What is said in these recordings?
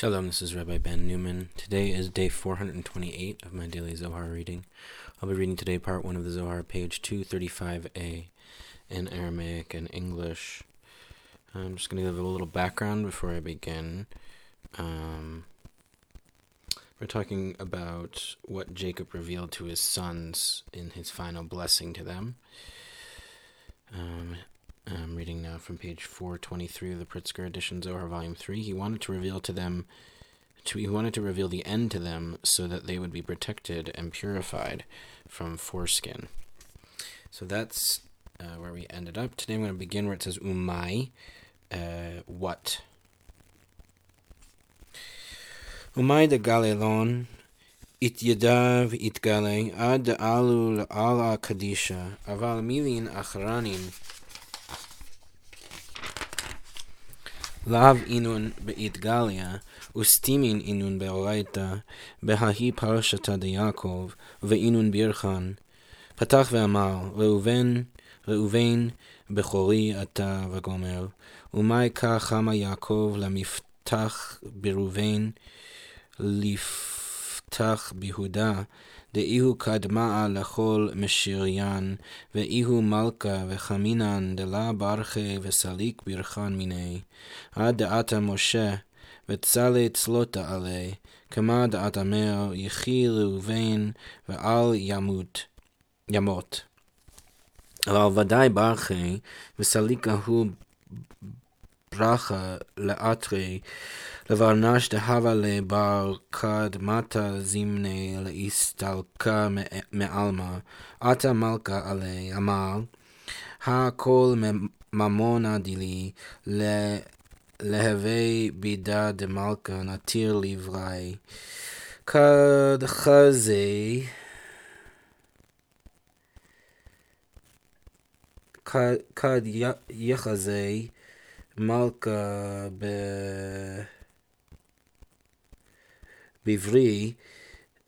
Shalom, this is Rabbi Ben Newman. Today is day 428 of my daily Zohar reading. I'll be reading today part 1 of the Zohar, page 235a, in Aramaic and English. I'm just going to give a little background before I begin. Um, we're talking about what Jacob revealed to his sons in his final blessing to them. Um, I'm reading now from page 423 of the Pritzker edition Zohar volume 3. He wanted to reveal to them to, he wanted to reveal the end to them so that they would be protected and purified from foreskin. So that's uh, where we ended up. Today I'm going to begin where it says umai, uh, what. Umai de galelon it itgale ad alu ala kadisha aval milin achranin לאו אינון באתגליה, וסטימין אינון באורייתא, בההי פרשתא דיעקב, ואינון בירחן. פתח ואמר, ראובן, ראובן, בכורי אתה וגומר, ומאי כך חמה יעקב למפתח בראובן, לפתח ביהודה, דאיהו קדמה לכל משיריין, ואיהו מלכה וחמינן דלה ברכי וסליק ברכן מיני, עד דעתה משה, וצלה צלותה עלי, כמה דעת אמר, יחי ראובן, ואל ימות, ימות. אבל ודאי ברכי, וסליקה הוא ברכה לאתרי, לברנש דהבה לבר כד מטה זימני להסתלקה מעלמא, עתה מלכה עלי, אמר, הכל ממונה דילי, להווה בידה דמלכה נתיר לברי. כד חזי כד יחזי מלכה ב... בברי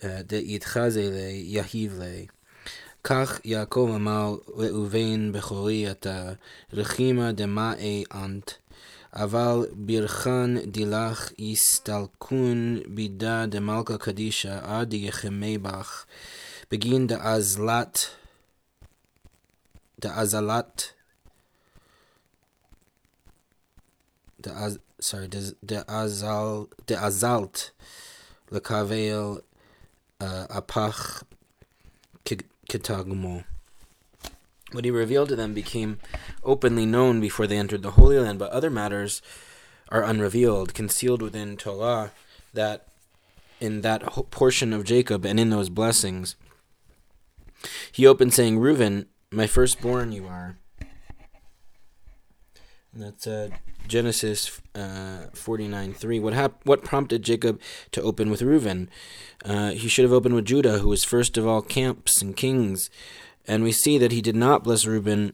דאיתחזה לי יהיב לי. כך יעקב אמר ראובן בכורי אתה, רחימה דמאי אנט, אבל ברכן דילך יסתלקון בידה דמלכה קדישה עד יחמי בך, בגין דאזלת, דאזלת, the Az, sorry, the, the Azal, the Azalt, Lekavel, uh, Apach, Kitagmo. What he revealed to them became openly known before they entered the Holy Land, but other matters are unrevealed, concealed within Torah, that in that portion of Jacob and in those blessings. He opened saying, Reuben, my firstborn you are, that's uh, Genesis uh, 49 3. What, hap- what prompted Jacob to open with Reuben? Uh, he should have opened with Judah, who was first of all camps and kings. And we see that he did not bless Reuben,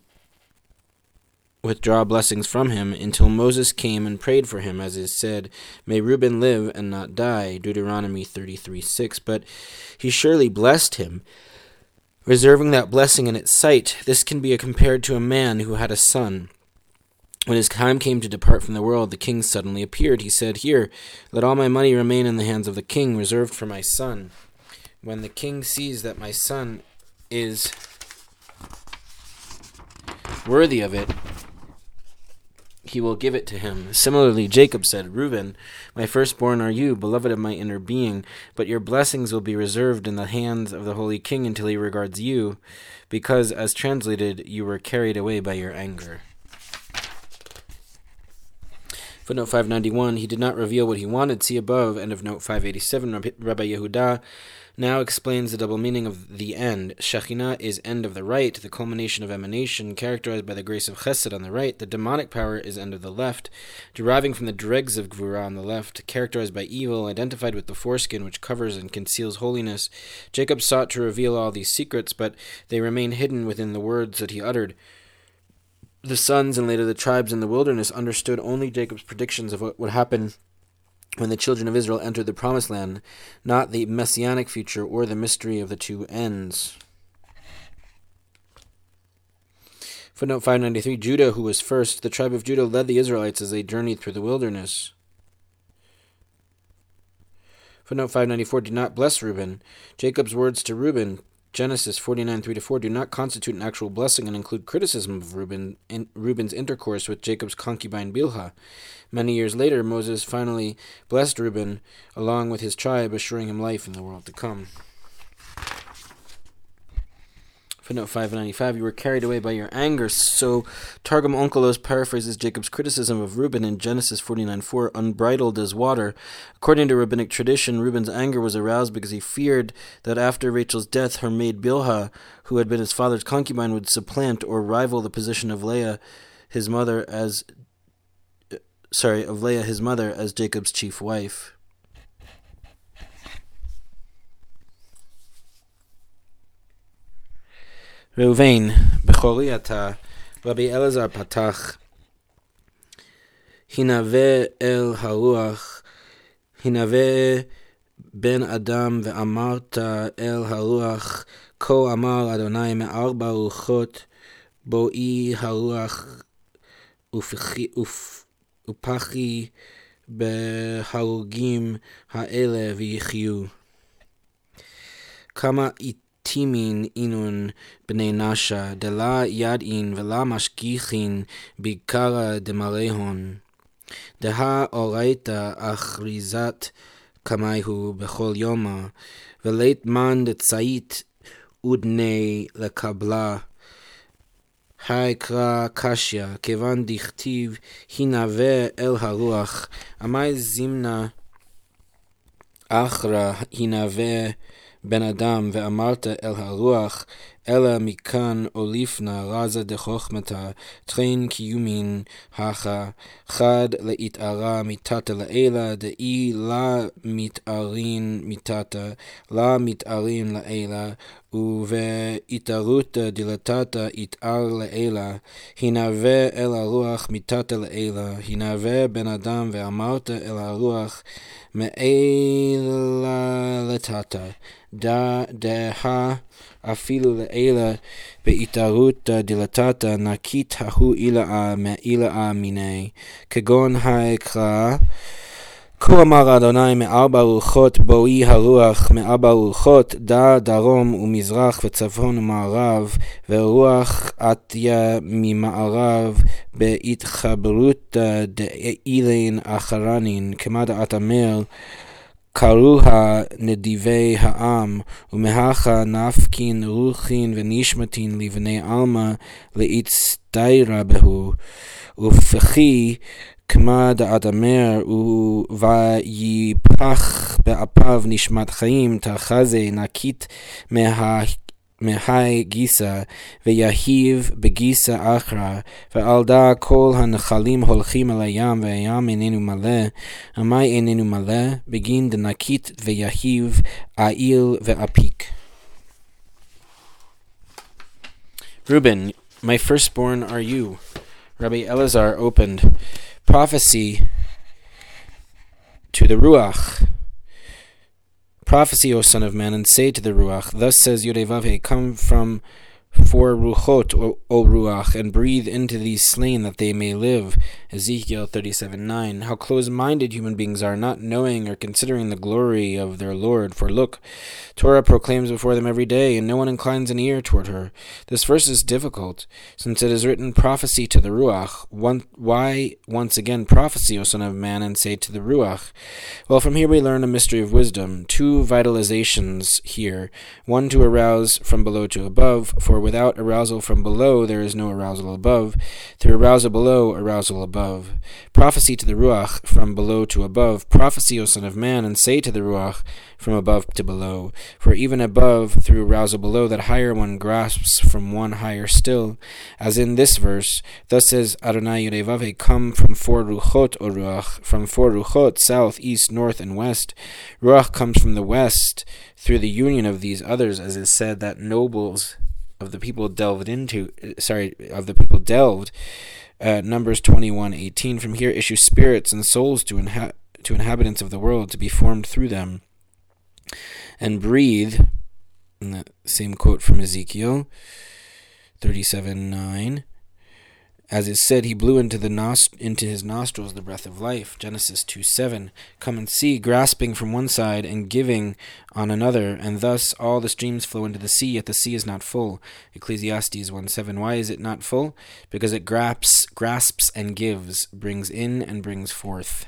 withdraw blessings from him, until Moses came and prayed for him, as is said, May Reuben live and not die, Deuteronomy 33 6. But he surely blessed him reserving that blessing in its sight. This can be compared to a man who had a son. When his time came to depart from the world, the king suddenly appeared. He said, Here, let all my money remain in the hands of the king, reserved for my son. When the king sees that my son is worthy of it, he will give it to him. Similarly, Jacob said, Reuben, my firstborn are you, beloved of my inner being, but your blessings will be reserved in the hands of the holy king until he regards you, because, as translated, you were carried away by your anger. Footnote 591, he did not reveal what he wanted. See above, end of note 587. Rabbi Yehuda now explains the double meaning of the end. Shekhinah is end of the right, the culmination of emanation, characterized by the grace of Chesed on the right. The demonic power is end of the left, deriving from the dregs of Gvura on the left, characterized by evil, identified with the foreskin which covers and conceals holiness. Jacob sought to reveal all these secrets, but they remain hidden within the words that he uttered the sons and later the tribes in the wilderness understood only Jacob's predictions of what would happen when the children of Israel entered the promised land, not the messianic future or the mystery of the two ends. Footnote 593 Judah, who was first, the tribe of Judah led the Israelites as they journeyed through the wilderness. Footnote 594 Did not bless Reuben. Jacob's words to Reuben, Genesis 49 3 4, do not constitute an actual blessing and include criticism of Reuben, in, Reuben's intercourse with Jacob's concubine Bilhah. Many years later, Moses finally blessed Reuben along with his tribe, assuring him life in the world to come. Footnote 595, you were carried away by your anger. So Targum Onkelos paraphrases Jacob's criticism of Reuben in Genesis 49 4, unbridled as water. According to rabbinic tradition, Reuben's anger was aroused because he feared that after Rachel's death, her maid Bilhah, who had been his father's concubine, would supplant or rival the position of Leah, his mother, as sorry, of Leah, his mother, as Jacob's chief wife. ראובן, בכורי אתה, רבי אלעזר פתח, הנבא אל הרוח, הנבא בן אדם ואמרת אל הרוח, כה אמר אדוני מארבע רוחות, בואי הרוח ופחי, ופ, ופחי בהרוגים האלה ויחיו. כמה תימין אינון בני נשה, דלה ידעין ולה משגיחין בעיקרא דמרי דהא אורייתא אכריזת קמיהו בכל יומא, ולית מן דצאית ודני לקבלה. היי קרא קשיא, כיוון דכתיב, הנאווה אל הרוח, עמי זימנה אחרא הנאווה בן אדם, ואמרת אל הרוח, אלא מכאן אוליפנה רזה דחוכמתה, טרין קיומין הכה, חד להתערה מיתתה לעילה, דאי לה מתערין מיתתה, לה מתערין לעילה, ובהתערותא דילתתא יתער לעילה, הנבא אל הרוח מיתתה לעילה, הנבא בן אדם ואמרת אל הרוח, מעילה לטאטא. דא דהה אפילו לאלה בהתערותא דלתתא נקית ההוא אילאה מאילאה אמ, מיני, כגון האקרא כה אמר אדוני מארבע רוחות בואי הרוח מארבע רוחות דא דרום ומזרח וצפון ומערב ורוח עטיה ממערב בהתחברותא דאילין אחרנין כמדעת אמר קרוה נדיבי העם, ומהכה נפקין רוחין ונשמתין לבני עלמא להצטיירה בהו, ופחי כמה דעת אמר, ויפח באפיו נשמת חיים, תחזה נקית מה... מהי גיסא, ויהיב בגיסא אחרא, ועל דא כל הנחלים הולכים אל הים, והים איננו מלא, המי איננו מלא, בגין דנקית ויהיב עיל ואפיק. Reuben, my firstborn are you. Rabbi Elazar opened prophecy to the Ruach. Prophecy, O Son of Man, and say to the Ruach, Thus says Yudevavhe, come from for Ruchot, o, o Ruach, and breathe into these slain that they may live. Ezekiel 37 9. How close minded human beings are, not knowing or considering the glory of their Lord. For look, Torah proclaims before them every day, and no one inclines an ear toward her. This verse is difficult, since it is written prophecy to the Ruach. One, why, once again, prophecy, O Son of Man, and say to the Ruach? Well, from here we learn a mystery of wisdom. Two vitalizations here one to arouse from below to above, for without arousal from below, there is no arousal above. Through arousal below, arousal above. Prophecy to the Ruach, from below to above. Prophecy, O Son of Man, and say to the Ruach, from above to below. For even above, through arousal below, that higher one grasps from one higher still. As in this verse, thus says Adonai Yudevave, come from four Ruchot, O Ruach, from four Ruchot, south, east, north, and west. Ruach comes from the west, through the union of these others, as is said that nobles of the people delved into, sorry, of the people delved. Uh, Numbers 21 18. From here issue spirits and souls to, inha- to inhabitants of the world to be formed through them and breathe. And that same quote from Ezekiel 37 9. As is said, he blew into the nost- into his nostrils the breath of life. Genesis 2 7. Come and see, grasping from one side and giving on another, and thus all the streams flow into the sea, yet the sea is not full. Ecclesiastes 1 7. Why is it not full? Because it grasps, grasps and gives, brings in and brings forth.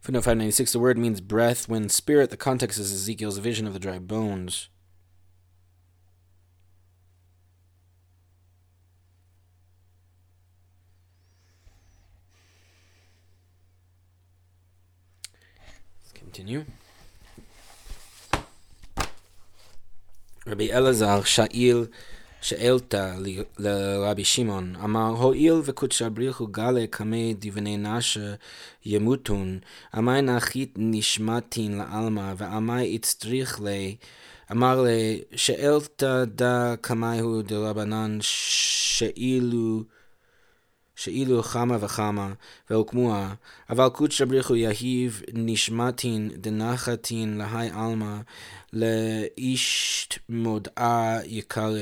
Footnote 596 The word means breath, wind, spirit. The context is Ezekiel's vision of the dry bones. continue. רבי אלעזר שאיל שאלתה לרבי שמעון, אמר, הואיל וקודשא בריך הוא גלה קמי דבני נשה ימותון, עמי נחית נשמתין לעלמא, ועמי הצטריך לי, אמר לי, שאלתה דא קמי הוא דרבנן שאילו שאילו חמה וחמה, והוקמוה, אבל קודשא בריחו יהיב נשמתין דנחתין להי עלמא, לאיש מודעה יקרא,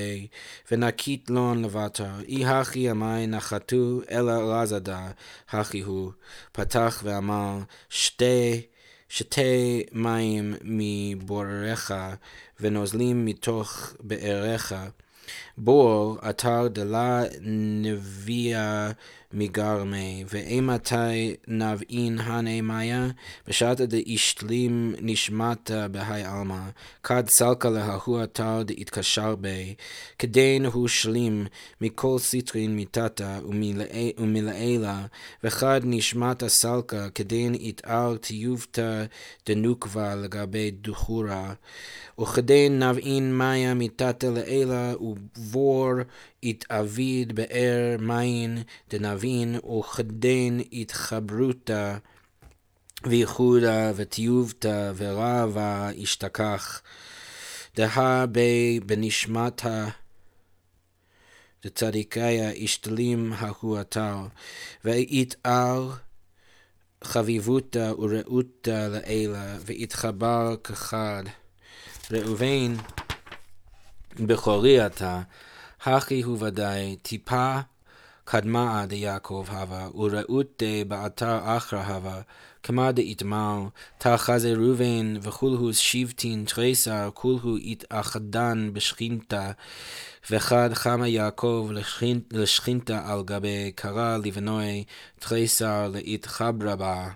ונקית לון לבטר, אי הכי עמי נחתו, אלא רזדה, הכי הוא, פתח ואמר, שתי שתה מים מבורריך, ונוזלים מתוך באריך, בור אתר דלה נביאה מגרמי, ואימתי נבעין הנה מאיה, בשעתא דאישתלים נשמטה בהי עלמא, כד סלקה להוא אתר דאתקשר בי, כדין הוא שלים מכל סיטרין מיתתה ומלעילה, וכד נשמטה סלקה, כדין יתאר טיובתא דנוקבה לגבי דחורה. וכדין נבעין מאיה מיתתה לעילה, ובור התאביד באר מים דנבין, וכדין התחברותה וייחודה וטיובתה ורבה ישתכח. דהה בי בנשמתה דצדיקיה ישתלים ההוא אתר, ויתאר חביבותה ורעותה לעילה, ויתחבר כחד. ראובן, בכורי אתה, הכי הוא ודאי, טיפה קדמה דיעקב הווה, ורעות באתר אחרא הווה, כמה דאיתמר, תחזה ראובן, וכולהו שבטין תריסר, כולהו יתאחדן בשכינתה, וחד חמה יעקב לשכינתה על גבי קרא לבנוי, תריסר להתחברה בה.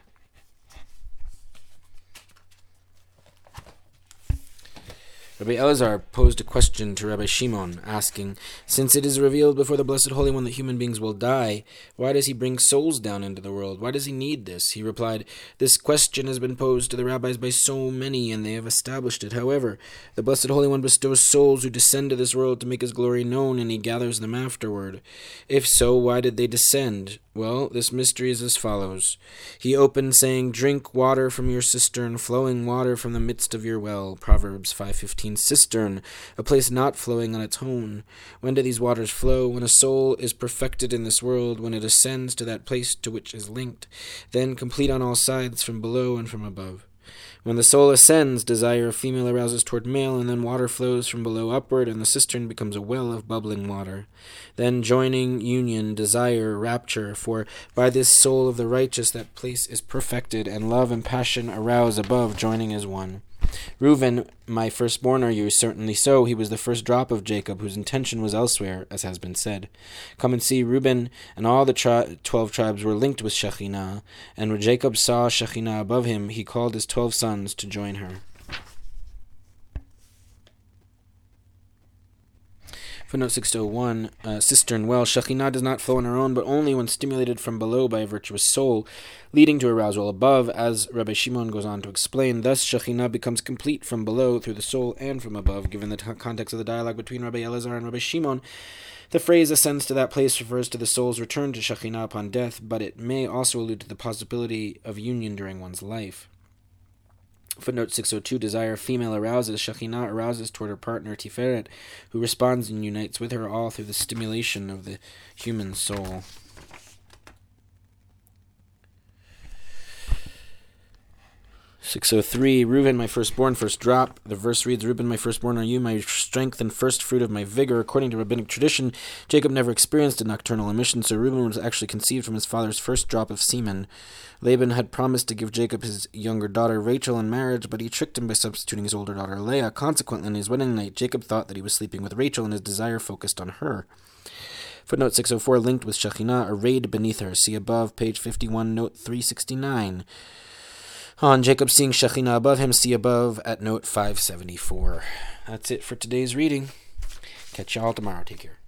Rabbi Elazar posed a question to Rabbi Shimon, asking, Since it is revealed before the Blessed Holy One that human beings will die, why does he bring souls down into the world? Why does he need this? He replied, This question has been posed to the rabbis by so many, and they have established it. However, the Blessed Holy One bestows souls who descend to this world to make his glory known, and he gathers them afterward. If so, why did they descend? Well, this mystery is as follows. He opened, saying, Drink water from your cistern, flowing water from the midst of your well. Proverbs 5.15 Cistern, a place not flowing on its own. When do these waters flow? When a soul is perfected in this world, when it ascends to that place to which is linked, then complete on all sides from below and from above. When the soul ascends, desire of female arouses toward male, and then water flows from below upward, and the cistern becomes a well of bubbling water. Then joining, union, desire, rapture, for by this soul of the righteous that place is perfected, and love and passion arouse above, joining as one. Reuben, my firstborn are you, certainly so. He was the first drop of Jacob, whose intention was elsewhere, as has been said. Come and see, Reuben and all the tri- twelve tribes were linked with Shekhinah, and when Jacob saw Shekhinah above him, he called his twelve sons to join her. Footnote 601 uh, Cistern well. Shekhinah does not flow on her own, but only when stimulated from below by a virtuous soul, leading to arousal above, as Rabbi Shimon goes on to explain. Thus, Shekhinah becomes complete from below through the soul and from above. Given the t- context of the dialogue between Rabbi Elazar and Rabbi Shimon, the phrase ascends to that place refers to the soul's return to Shekhinah upon death, but it may also allude to the possibility of union during one's life. Footnote 602 Desire female arouses. Shekhinah arouses toward her partner Tiferet, who responds and unites with her all through the stimulation of the human soul. 603 Reuben, my firstborn, first drop. The verse reads Reuben, my firstborn, are you my strength and first fruit of my vigor? According to rabbinic tradition, Jacob never experienced a nocturnal emission, so Reuben was actually conceived from his father's first drop of semen. Laban had promised to give Jacob his younger daughter Rachel in marriage, but he tricked him by substituting his older daughter Leah. Consequently, on his wedding night, Jacob thought that he was sleeping with Rachel, and his desire focused on her. Footnote 604 linked with Shekhinah arrayed beneath her. See above, page 51, note 369. On Jacob seeing Shekhinah above him, see above at note 574. That's it for today's reading. Catch y'all tomorrow. Take care.